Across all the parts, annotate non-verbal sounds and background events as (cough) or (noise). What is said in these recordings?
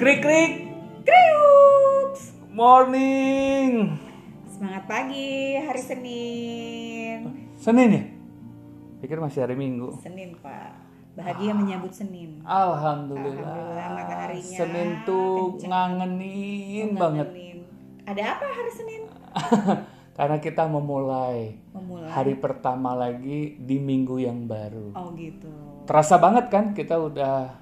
Krik krik. Kriuk. Morning. Semangat pagi hari Senin. Senin ya? Pikir masih hari Minggu. Senin Pak. Bahagia menyambut Senin. Alhamdulillah. Alhamdulillah, mataharinya Senin tuh kenceng. ngangenin banget. Ngangenin. Ada apa hari Senin? (laughs) Karena kita memulai Memulai. hari pertama lagi di minggu yang baru. Oh gitu. Terasa banget kan kita udah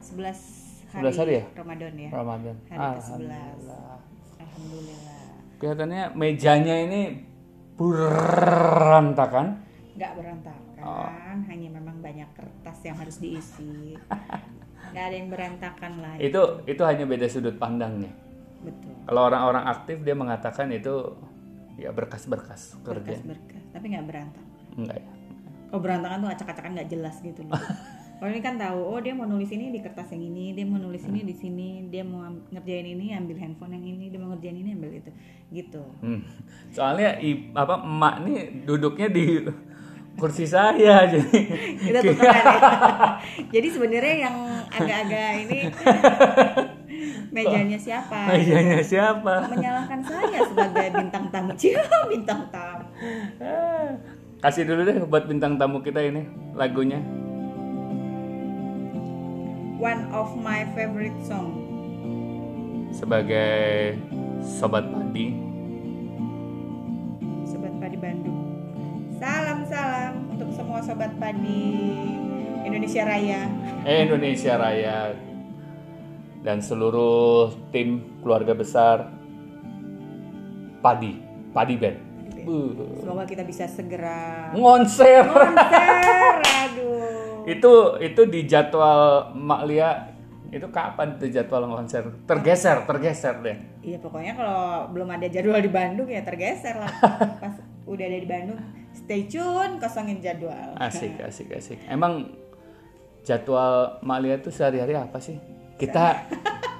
11 hari, 11 hari ya? Ramadan ya. Ramadan. Hari ke-11. Alhamdulillah. Alhamdulillah. Kelihatannya mejanya ini berantakan. Nggak berantakan, Oh. hanya memang banyak kertas yang harus diisi. (laughs) Nggak ada yang berantakan lah. Itu itu hanya beda sudut pandangnya. Betul. Kalau orang-orang aktif dia mengatakan itu ya berkas-berkas kerja. Berkas-berkas, tapi nggak berantakan. Enggak ya. Kalau berantakan tuh acak-acakan nggak jelas gitu loh. (laughs) Kalau ini kan tahu, oh dia mau nulis ini di kertas yang ini, dia mau nulis ini di sini, dia mau ngerjain ini ambil handphone yang ini, dia mau ngerjain ini ambil itu, gitu. Hmm. Soalnya i- apa emak nih duduknya di kursi saya (laughs) jadi Kita tukeran ya. (laughs) Jadi sebenarnya yang agak-agak ini (laughs) mejanya siapa? mejanya siapa? Menyalahkan saya sebagai bintang tamu. Cia, bintang tamu. Ah, Kasih dulu deh buat bintang tamu kita ini lagunya. One of my favorite song. Sebagai sobat padi. Sobat Padi Bandung. Salam-salam untuk semua sobat padi Indonesia Raya. Eh, Indonesia Raya dan seluruh tim keluarga besar Padi, Padi Band. Uh, Semoga kita bisa segera Ngonser. konser. (laughs) Itu itu di jadwal Mak Lia itu kapan tuh jadwal konser? Tergeser, tergeser deh. Iya pokoknya kalau belum ada jadwal di Bandung ya tergeser lah. (laughs) Pas udah ada di Bandung, stay tune kosongin jadwal. Asik, asik, asik. Emang jadwal Mak Lia tuh sehari-hari apa sih? Kita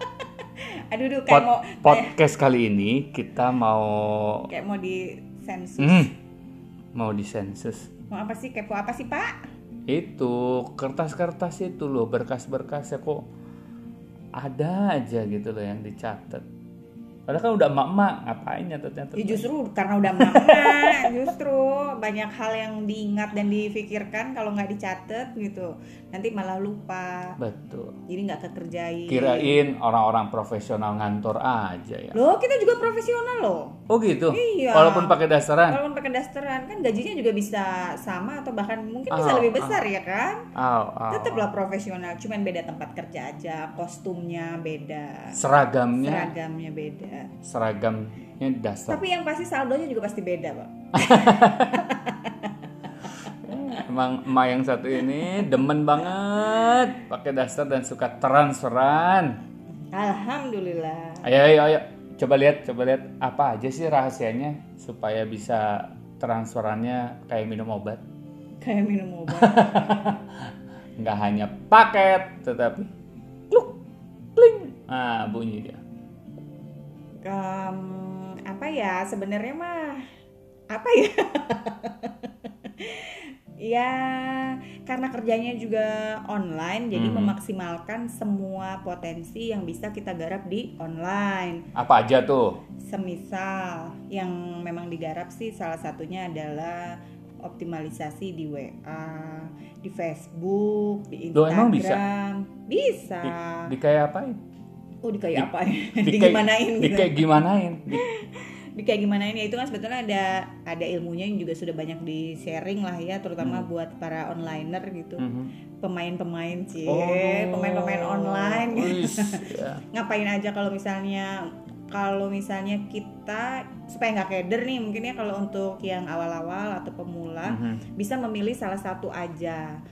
(laughs) Aduh, duh, pod- kayak mau podcast kali ini kita mau kayak mau di sensus. hmm, mau di sensus. Mau apa sih? Kepo apa sih Pak? Itu kertas-kertas itu loh, berkas-berkasnya kok ada aja gitu loh yang dicatat. Padahal kan udah emak-emak, ngapain nyatet-nyatet? Ya justru karena udah mama, (laughs) justru banyak hal yang diingat dan difikirkan kalau nggak dicatat gitu, nanti malah lupa. Betul. Jadi nggak kekerjain. Kirain orang-orang profesional ngantor aja ya. Loh kita juga profesional loh. Oh gitu? Iya. Walaupun pakai dasaran? Walaupun pakai dasteran kan gajinya juga bisa sama atau bahkan mungkin bisa Ah, lebih ah. besar ya kan? Aw, aw. Tetaplah profesional, cuman beda tempat kerja aja, kostumnya beda, Seragamnya, seragamnya beda. Seragamnya dasar. Tapi yang pasti saldonya juga pasti beda, Pak. (laughs) Emang emak yang satu ini demen banget pakai daster dan suka transferan. Alhamdulillah. Ayo, ayo, ayo. Coba lihat, coba lihat apa aja sih rahasianya supaya bisa transferannya kayak minum obat. Kayak minum obat. (laughs) Nggak hanya paket, tetapi kluk, kling. Ah, bunyi dia. Em, apa ya sebenarnya mah apa ya? (laughs) ya karena kerjanya juga online jadi Hmm. memaksimalkan semua potensi yang bisa kita garap di online. Apa aja tuh? Semisal yang memang digarap sih salah satunya adalah optimalisasi di WA, di Facebook, di Loh, Instagram. emang bisa? Bisa. Di, di kayak apain? Oh, di kayak apa ya? Di, Di, (laughs) kayak- gimanain Di gitu. kayak gimanain? Di, (laughs) Di kayak gimanain ya itu kan sebetulnya ada ada ilmunya yang juga sudah banyak di sharing lah ya, terutama buat para onliner gitu. Mhm. Pemain-pemain sih, Oh. pemain-pemain online. Wis, (laughs) ya. ngapain aja kalau misalnya kalau misalnya kita supaya nggak keder nih mungkin ya kalau untuk yang awal-awal atau pemula Mhm. bisa memilih salah satu aja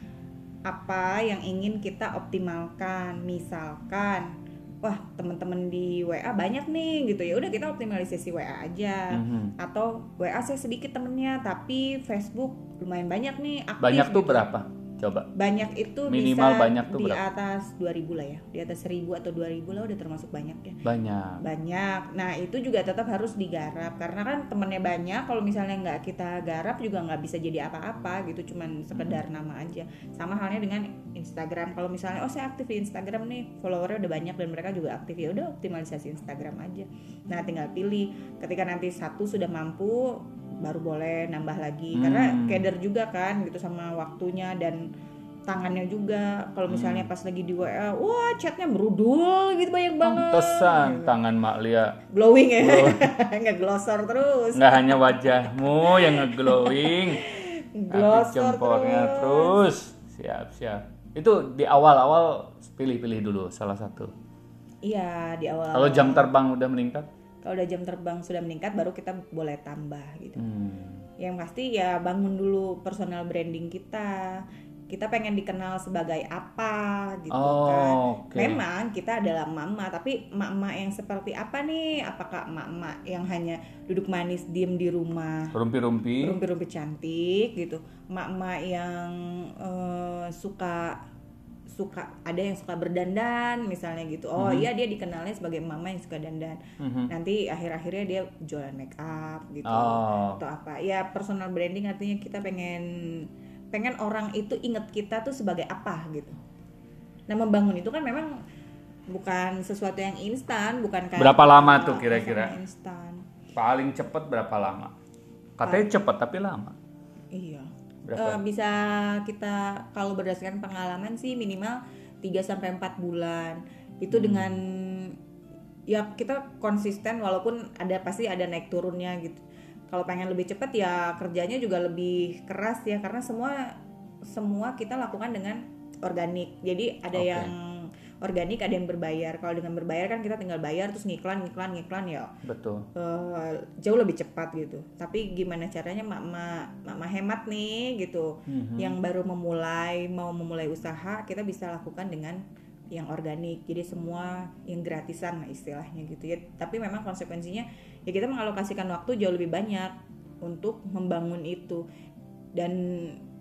apa yang ingin kita optimalkan misalkan wah teman-teman di WA banyak nih gitu ya udah kita optimalisasi WA aja Mhm. atau WA saya sedikit temennya tapi Facebook lumayan banyak nih aktif Banyak tuh gitu. berapa? Coba. banyak itu Minimal bisa banyak tuh di berapa? atas 2000 lah ya. Di atas 1000 atau 2000 lah udah termasuk banyak ya. Banyak. banyak. Nah itu juga tetap harus digarap. Karena kan temennya banyak kalau misalnya nggak kita garap juga nggak bisa jadi apa-apa gitu. Cuman sekedar nama aja. Sama halnya dengan Instagram. Kalau misalnya oh saya aktif di Instagram nih. Followernya udah banyak dan mereka juga aktif. Ya udah optimalisasi Instagram aja. Nah tinggal pilih. Ketika nanti satu sudah mampu baru boleh nambah lagi. Karena Hmm. keder juga kan gitu sama waktunya dan tangannya juga. Kalau misalnya Hmm. pas lagi di WA wah chatnya berudul gitu banyak banget. Pantesan tangan Mak Lia. Glowing ya. Nggak (laughs) glosor terus. Nggak hanya wajahmu yang ngeglowing, glosor jempolnya terus. Siap siap. Itu di awal-awal pilih-pilih dulu salah satu. iya di awal. Kalau jam terbang udah meningkat, kalau udah jam terbang sudah meningkat baru kita boleh tambah gitu hmm. yang pasti ya bangun dulu personal branding kita kita pengen dikenal sebagai apa gitu Oh, kan oke. memang kita adalah mama tapi emak-emak yang seperti apa nih apakah emak-emak yang hanya duduk manis diem di rumah rumpi-rumpi. rumpi-rumpi cantik gitu emak-emak yang eh, suka suka ada yang suka berdandan misalnya gitu oh iya dia dikenalnya sebagai mama yang suka dandan Mhm. nanti akhir-akhirnya dia jualan make up gitu Oh. atau apa ya personal branding artinya kita pengen pengen orang itu inget kita tuh sebagai apa gitu nah membangun itu kan memang bukan sesuatu yang instan bukan kayak Berapa lama tuh apa kira-kira? instan Paling cepet berapa lama? Katanya cepet tapi lama. iya Berapa? Eh, bisa kita kalau berdasarkan pengalaman sih minimal 3 sampai 4 bulan itu Hmm. dengan ya kita konsisten walaupun ada pasti ada naik turunnya gitu kalau pengen lebih cepat ya kerjanya juga lebih keras ya karena semua semua kita lakukan dengan organik jadi ada Oke. yang organik ada yang berbayar kalau dengan berbayar kan kita tinggal bayar terus ngiklan ngiklan ngiklan ya Betul. eh, jauh lebih cepat gitu. Tapi gimana caranya mak mak hemat nih gitu. Mhm. Yang baru memulai mau memulai usaha kita bisa lakukan dengan yang organik. Jadi semua yang gratisan lah istilahnya gitu ya. Tapi memang konsekuensinya ya kita mengalokasikan waktu jauh lebih banyak untuk membangun itu. Dan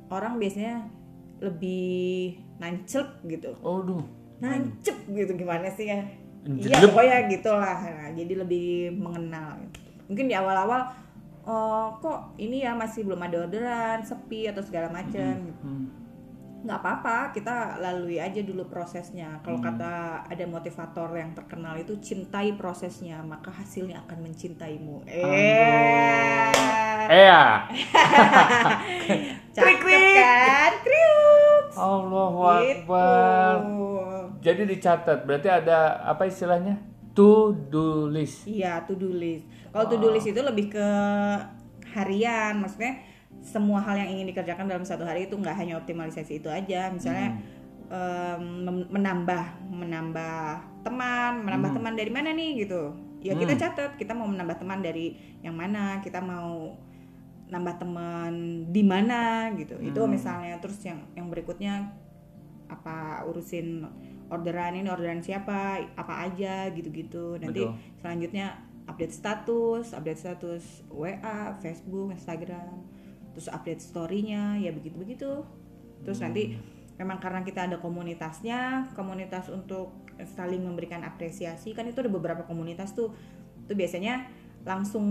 orang biasanya lebih nancep gitu Aduh. Nancep gitu gimana sih ya iya pokoknya gitulah nah, jadi lebih mengenal gitu. mungkin di awal-awal oh kok ini ya masih belum ada orderan sepi atau segala macam gitu. Hmm. nggak apa-apa kita lalui aja dulu prosesnya kalau Hmm. kata ada motivator yang terkenal itu cintai prosesnya maka hasilnya akan mencintaimu eh Eh ya. (laughs) cakep kan kriuk Allahu Gitu. Jadi dicatat. Berarti ada apa istilahnya? To do list. Iya, to do list. Kalau to do list itu lebih ke harian, maksudnya semua hal yang ingin dikerjakan dalam satu hari itu nggak hanya optimalisasi itu aja. Misalnya em, mem- menambah menambah teman, menambah teman dari mana nih gitu. Ya kita catat, kita mau menambah teman dari yang mana, kita mau nambah teman di mana gitu. Itu misalnya terus yang yang berikutnya apa urusin orderan ini orderan siapa apa aja gitu-gitu. Nanti Betul. selanjutnya update status update status WA Facebook Instagram terus update storynya ya begitu begitu terus nanti memang karena kita ada komunitasnya komunitas untuk saling memberikan apresiasi kan itu ada beberapa komunitas tuh. Itu biasanya langsung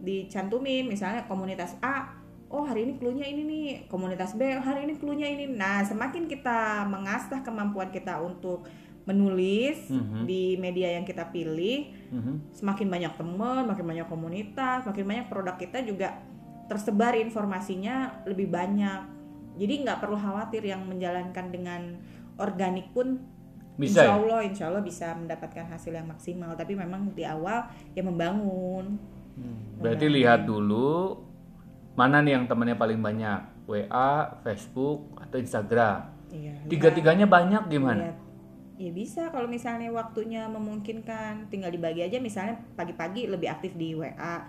dicantumin misalnya komunitas A oh hari ini cluenya ini nih komunitas B hari ini cluenya ini nah semakin kita mengasah kemampuan kita untuk menulis Mhm. di media yang kita pilih Mhm. semakin banyak teman makin banyak komunitas makin banyak produk kita juga tersebar informasinya lebih banyak jadi nggak perlu khawatir yang menjalankan dengan organik pun Bisa insya ya? Allah insya Allah bisa mendapatkan hasil yang maksimal tapi memang di awal ya membangun Hmm. Berarti lihat dulu mana nih yang temennya paling banyak. WA, Facebook, atau Instagram. iya Tiga-tiganya banyak gimana? lihat. ya bisa kalau misalnya waktunya memungkinkan tinggal dibagi aja misalnya pagi-pagi lebih aktif di WA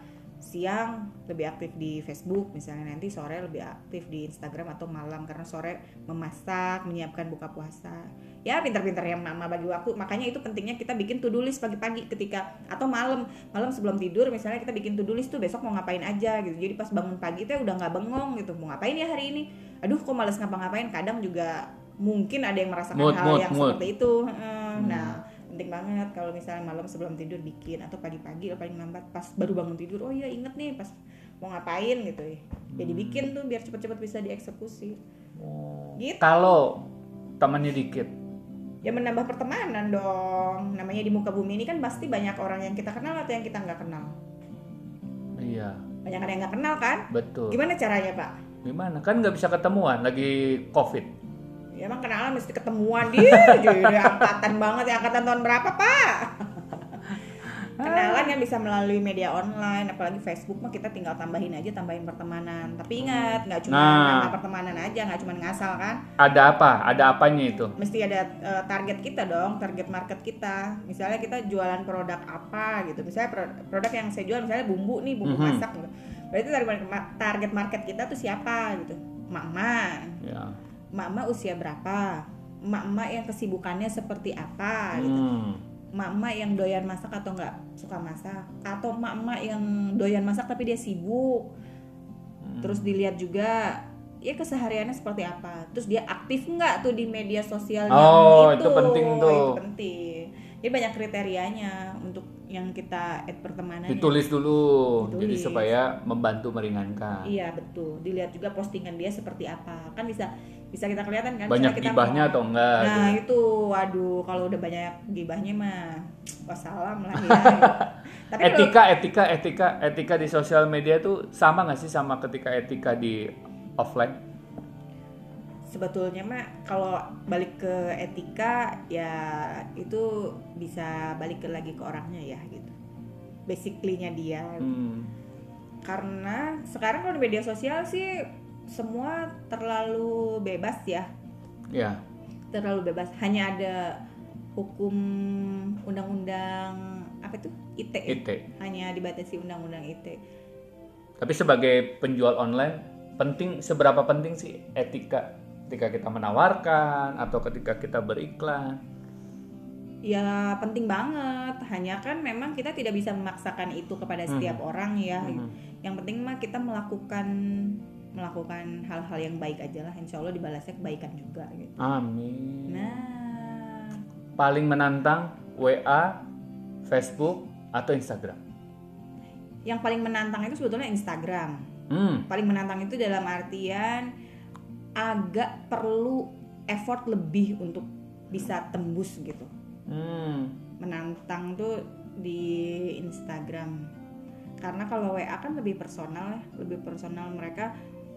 siang lebih aktif di Facebook misalnya nanti sore lebih aktif di Instagram atau malam karena sore memasak menyiapkan buka puasa. Ya pinter-pinter yang mama bagi waktu. Makanya itu pentingnya kita bikin to-do list pagi-pagi ketika atau malam. Malam sebelum tidur misalnya kita bikin to-do list tuh besok mau ngapain aja gitu. Jadi pas bangun pagi itu udah nggak bengong gitu. Mau ngapain ya hari ini? Aduh kok males ngapa-ngapain? Kadang juga mungkin ada yang merasakan Mood, hal mood, yang mood. seperti itu. Heeh. nah penting banget kalau misalnya malam sebelum tidur bikin atau pagi-pagi atau paling lambat pas baru bangun tidur oh iya inget nih pas mau ngapain gitu ya jadi bikin tuh biar cepet-cepet bisa dieksekusi Oh. Gitu. Kalau temannya dikit, ya menambah pertemanan dong namanya di muka bumi ini kan pasti banyak orang yang kita kenal atau yang kita nggak kenal iya banyak ada yang nggak kenal kan betul. gimana caranya pak Gimana? Kan nggak bisa ketemuan lagi covid. Ya emang kenalan mesti ketemuan dia jadi (laughs) angkatan banget ya angkatan tahun berapa pak (laughs) kenalan yang bisa melalui media online apalagi Facebook mah kita tinggal tambahin aja tambahin pertemanan tapi ingat nggak cuma Nah. pertemanan aja nggak cuma ngasal kan Ada apa? Ada apanya itu? mesti ada eh, target kita dong, target market kita. Misalnya kita jualan produk apa gitu. Misalnya pro- produk yang saya jual misalnya bumbu nih, bumbu Mhm. masak gitu. Berarti target market kita tuh siapa gitu. Mama, Ya. Mama usia berapa? Mama yang kesibukannya seperti apa gitu. Hmm. Mama yang doyan masak atau nggak suka masak atau mama yang doyan masak tapi dia sibuk. Hmm. Terus dilihat juga ya kesehariannya seperti apa. Terus dia aktif nggak tuh di media sosial Oh, itu. itu penting tuh. Itu penting. Jadi banyak kriterianya untuk yang kita add pertemanan. Ditulis dulu, jadi Ditulis. supaya membantu meringankan. Iya betul. Dilihat juga postingan dia seperti apa. Kan bisa bisa kita kelihatan kan. Banyak kita gibahnya mau- atau enggak? Nah gitu. itu, waduh, kalau udah banyak gibahnya mah, wassalam lah ya. (laughs) Tapi kalau- etika, etika, etika, etika di sosial media tuh sama nggak sih sama ketika etika di offline? sebetulnya mah kalau balik ke etika ya itu bisa balik ke lagi ke orangnya ya gitu basically-nya dia Hmm. karena sekarang kalau di media sosial sih semua terlalu bebas ya Ya, terlalu bebas hanya ada hukum undang-undang apa tuh ITE ya? IT. hanya dibatasi undang-undang ITE Tapi sebagai penjual online, penting seberapa penting sih etika ketika kita menawarkan atau ketika kita beriklan? Ya penting banget. Hanya kan memang kita tidak bisa memaksakan itu kepada setiap orang ya. Mhm. Yang penting mah kita melakukan melakukan hal-hal yang baik aja lah. Insya Allah dibalasnya kebaikan juga gitu. Amin. Nah, Paling menantang WA, Facebook, atau Instagram? yang paling menantang itu sebetulnya Instagram. Hmm, Paling menantang itu dalam artian agak perlu effort lebih untuk bisa tembus gitu. hmm, menantang tuh di Instagram karena kalau WA kan lebih personal ya lebih personal mereka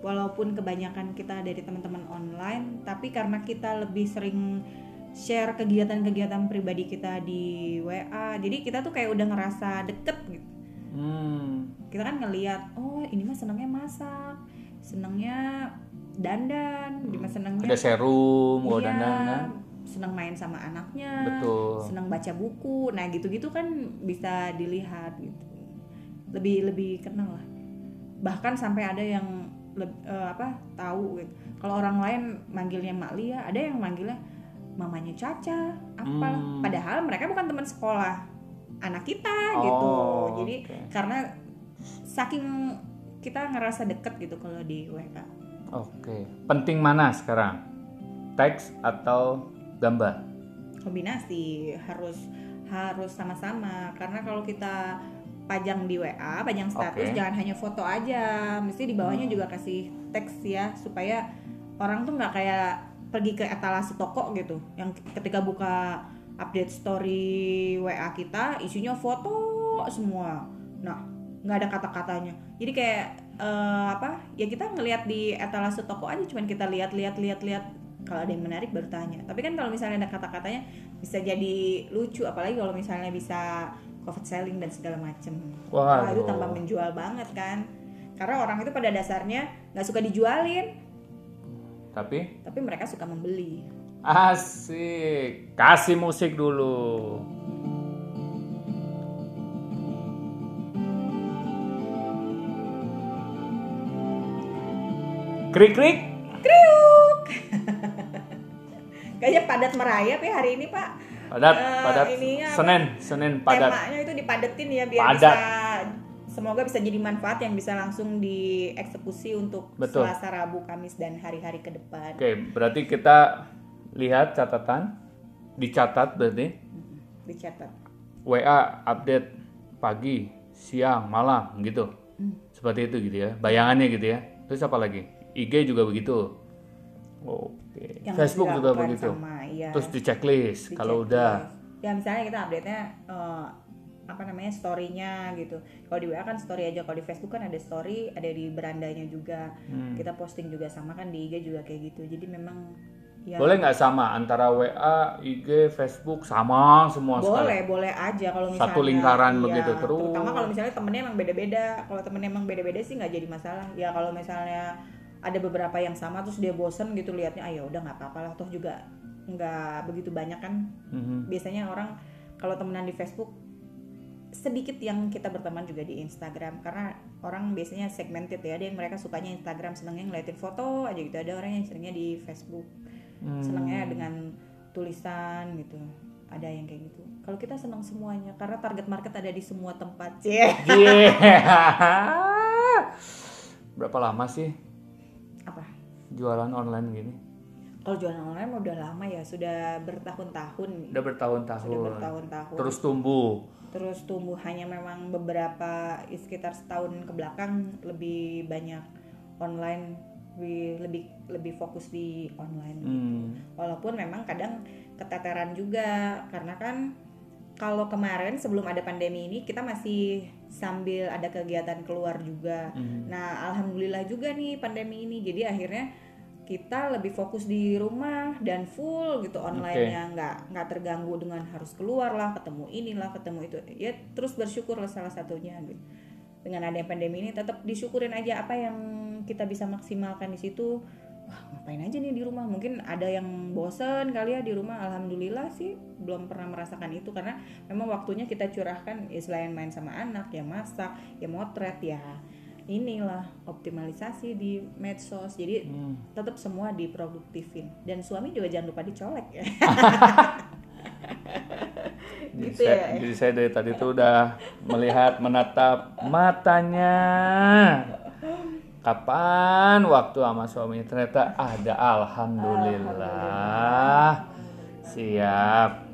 walaupun kebanyakan kita dari teman-teman online tapi karena kita lebih sering share kegiatan-kegiatan pribadi kita di WA jadi kita tuh kayak udah ngerasa deket gitu hmm. kita kan ngelihat oh ini mah senangnya masak senangnya dandan mah senangnya Ada serum, kalau Iya, dandan kan? senang main sama anaknya Betul. senang baca buku nah gitu-gitu kan bisa dilihat gitu lebih lebih kenal lah bahkan sampai ada yang leb- eh, apa tahu gitu kalau orang lain manggilnya Mak Lia ada yang manggilnya mamanya Caca apa Hmm. padahal mereka bukan teman sekolah anak kita gitu Oh, jadi oke. karena saking kita ngerasa deket gitu kalau di WA Oke. Penting mana sekarang? Teks atau gambar? kombinasi harus harus sama-sama karena kalau kita pajang di WA pajang status Oke. jangan hanya foto aja. Mesti di bawahnya juga kasih teks ya supaya orang tuh nggak kayak pergi ke etalase toko gitu. Yang ketika buka update story WA kita isinya foto semua. Nah nggak ada kata-katanya. Jadi kayak eh, apa ya kita ngelihat di etalase toko aja cuman kita lihat lihat lihat lihat kalau ada yang menarik baru tanya. Tapi kan kalau misalnya ada kata-katanya bisa jadi lucu. Apalagi kalau misalnya bisa profit selling dan segala macem. Wah, wah itu tambah menjual banget kan. Karena orang itu pada dasarnya nggak suka dijualin. Tapi? Tapi mereka suka membeli. Asik. Kasih musik dulu. Krik krik kriuk. (laughs) Kayaknya padat merayap ya hari ini pak. Padat, Eh, padat. ininya? Senin, Senin padat. Temanya itu dipadetin ya biar Padat. bisa semoga bisa jadi manfaat yang bisa langsung dieksekusi untuk Betul. Selasa, Rabu, Kamis dan hari-hari ke depan. Oke, berarti kita lihat catatan, dicatat berarti Dicatat. WA update pagi, siang, malam gitu. Hmm. Seperti itu gitu ya. Bayangannya gitu ya. Terus apa lagi? IG juga begitu. Oke. Yang Facebook juga begitu. Sama, iya. Terus di checklist Di kalau checklist. udah. Ya misalnya kita update-nya eh, apa namanya story-nya gitu. Kalau di WA kan story aja, kalau di Facebook kan ada story, ada di berandanya juga. Hmm. Kita posting juga sama kan di IG juga kayak gitu. Jadi memang ya Boleh nggak sama antara WA, IG, Facebook sama semua sekali? boleh boleh aja kalau misalnya Satu lingkaran iya, begitu terus. terutama kalau misalnya temennya emang beda-beda kalau temennya emang beda-beda sih nggak jadi masalah ya kalau misalnya ada beberapa yang sama terus dia bosen gitu liatnya ah ya udah nggak apa-apa lah toh juga nggak begitu banyak kan Mhm. biasanya orang kalau temenan di Facebook sedikit yang kita berteman juga di Instagram karena orang biasanya segmented ya ada yang mereka sukanya Instagram senengnya ngeliatin foto aja gitu ada orang yang seringnya di Facebook Hmm. senangnya dengan tulisan gitu ada yang kayak gitu kalau kita senang semuanya karena target market ada di semua tempat sih (laughs) Yeah. (laughs) Berapa lama sih apa jualan online gini? Kalau jualan online udah lama ya sudah bertahun-tahun Udah bertahun-tahun. sudah bertahun-tahun Terus tumbuh. terus tumbuh hanya memang beberapa sekitar setahun ke belakang lebih banyak online lebih lebih lebih fokus di online gitu. Hmm. walaupun memang kadang keteteran juga karena kan kalau kemarin sebelum ada pandemi ini kita masih sambil ada kegiatan keluar juga Hmm. nah alhamdulillah juga nih pandemi ini jadi akhirnya kita lebih fokus di rumah dan full gitu online-nya nggak nggak terganggu dengan harus keluar lah ketemu inilah ketemu itu. Ya terus bersyukur lah salah satunya gitu. Dengan adanya pandemi ini tetap disyukurin aja apa yang kita bisa maksimalkan di situ. Wah ngapain aja nih di rumah? Mungkin ada yang bosen kali ya di rumah. Alhamdulillah sih belum pernah merasakan itu. Karena memang waktunya kita curahkan ya selain main sama anak ya masak ya motret ya inilah optimalisasi di medsos jadi Hmm. tetap semua diproduktifin dan suami juga jangan lupa dicolek ya (laughs) Jadi gitu saya, ya jadi saya dari tadi tuh udah melihat menatap matanya. Kapan waktu sama suami ternyata ada alhamdulillah. Siap.